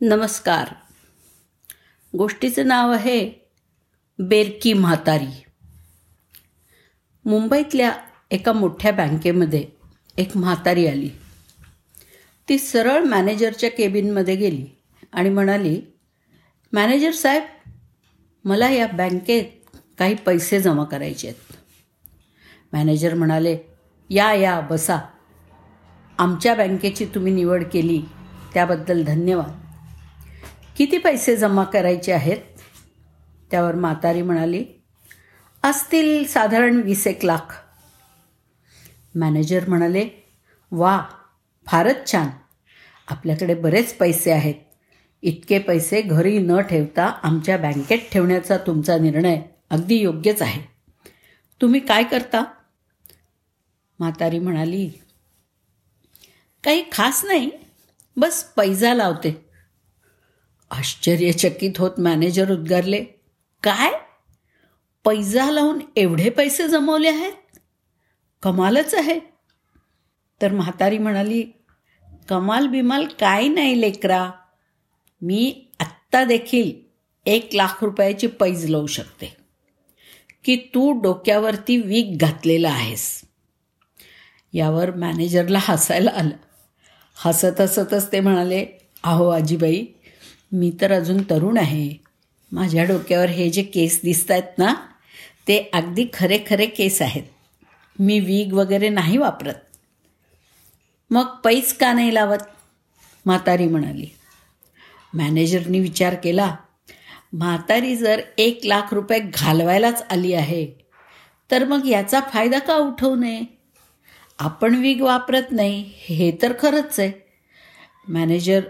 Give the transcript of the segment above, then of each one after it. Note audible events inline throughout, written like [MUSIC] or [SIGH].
नमस्कार. गोष्टीचं नाव आहे बेरकी म्हातारी. मुंबईतल्या एका मोठ्या बँकेमध्ये एक म्हातारी आली. ती सरळ मॅनेजरच्या केबिनमध्ये गेली आणि म्हणाली मॅनेजर साहेब मला या बँकेत काही पैसे जमा करायचे आहेत. मॅनेजर म्हणाले या या बसा. आमच्या बँकेची तुम्ही निवड केली त्याबद्दल धन्यवाद. किती पैसे जमा करायचे आहेत? त्यावर म्हातारी म्हणाली असतील साधारण वीस एक लाख. मॅनेजर म्हणाले वा फारच छान. आपल्याकडे बरेच पैसे आहेत. इतके पैसे घरी न ठेवता आमच्या बँकेत ठेवण्याचा तुमचा निर्णय अगदी योग्यच आहे. तुम्ही काय करता? म्हातारी म्हणाली काही खास नाही. बस पैजा लावते. आश्चर्यचकित होत मॅनेजर उद्गारले काय? पैजा लावून एवढे पैसे जमवले आहेत? कमालच आहे. तर म्हातारी म्हणाली कमाल बिमाल काय नाही लेकरा मी आत्ता देखील एक लाख रुपयाची पैज लावू शकते. की तू डोक्यावरती वीक घातलेला आहेस. यावर मॅनेजरला हसायला आलं. हसत हसतच ते म्हणाले अहो आजीबाई मी तर अजून तरुण आहे. माझ्या डोक्यावर हे जे केस दिसत आहेत ना ते अगदी खरे खरे केस आहेत. मी वीग वगैरे नाही वापरत. मग पैस का नाही लावत? म्हातारी म्हणाली. मॅनेजरनी विचार केला म्हातारी जर एक लाख रुपये घालवायलाच आली आहे तर मग याचा फायदा का उठवू नये? आपण वीग वापरत नाही हे तर खरंच आहे. मॅनेजर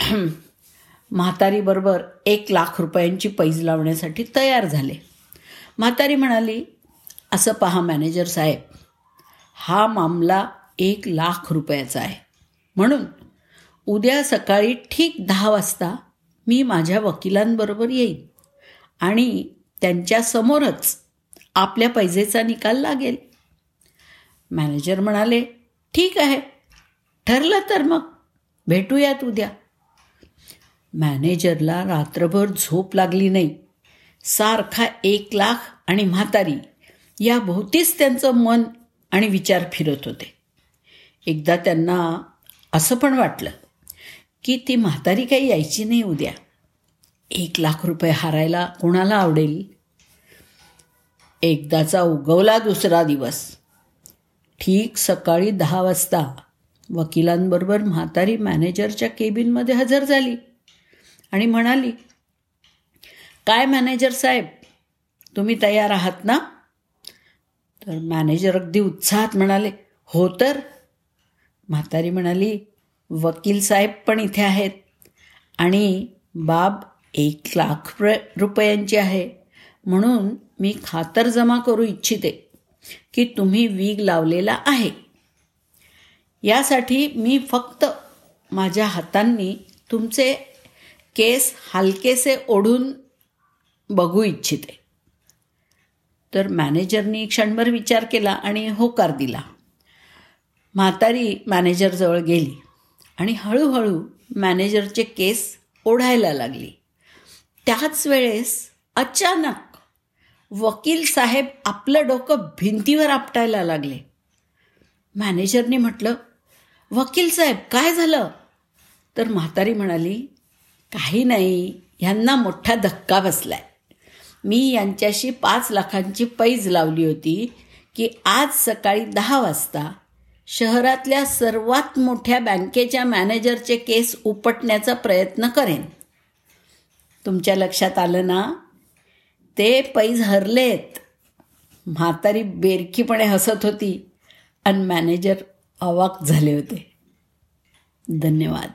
[CLEARS THROAT] म्हातारीबरोबर एक लाख रुपयांची पैज लावण्यासाठी तयार झाले. म्हातारी म्हणाली असं पहा मॅनेजर साहेब हा मामला एक लाख रुपयाचा आहे. म्हणून उद्या सकाळी ठीक दहा वाजता मी माझ्या वकिलांबरोबर येईन आणि त्यांच्यासमोरच आपल्या पैजेचा निकाल लागेल. मॅनेजर म्हणाले ठीक आहे ठरलं तर मग. भेटूयात उद्या. मॅनेजरला रात्रभर झोप लागली नाही. सारखा एक लाख आणि म्हातारी या भोवतीच त्यांचं मन आणि विचार फिरत होते. एकदा त्यांना असं पण वाटलं की ती म्हातारी काही यायची नाही उद्या. एक लाख रुपये हारायला कोणाला आवडेल? एकदाचा उगवला दुसरा दिवस. ठीक सकाळी दहा वाजता वकिलांबरोबर म्हातारी मॅनेजरच्या केबिनमध्ये हजर झाली. आणि म्हणाली काय मॅनेजर साहेब? तुम्ही तयार आहात ना? तर मॅनेजर अगदी उत्साहात म्हणाले हो तर. म्हातारी म्हणाली वकील साहेब पण इथे आहेत आणि बाब एक लाख रुपयांची आहे. म्हणून मी खातर जमा करू इच्छिते की तुम्ही वीग लावलेला आहे. यासाठी मी फक्त माझ्या हातांनी तुमचे केस हलकेसे ओढून बघू इच्छिते. तर मॅनेजरनी क्षणभर विचार केला आणि होकार दिला. म्हातारी मॅनेजरजवळ गेली आणि हळूहळू मॅनेजरचे केस ओढायला लागली. त्याच वेळेस अचानक वकील साहेब आपलं डोकं भिंतीवर आपटायला लागले. मॅनेजरने म्हटलं वकील साहेब काय झालं? तर म्हातारी म्हणाली काही नाही ह्यांना मोठा धक्का बसलाय. मी यांच्याशी पाच लाखांची पैज लावली होती की आज सकाळी दहा वाजता शहरातल्या सर्वात मोठ्या बँकेच्या मॅनेजरचे केस उपटण्याचा प्रयत्न करेन. तुमच्या लक्षात आलं ना? ते पैज हरलेत. म्हातारी बेरकीपणे हसत होती आणि मॅनेजर अवाक झाले होते. धन्यवाद.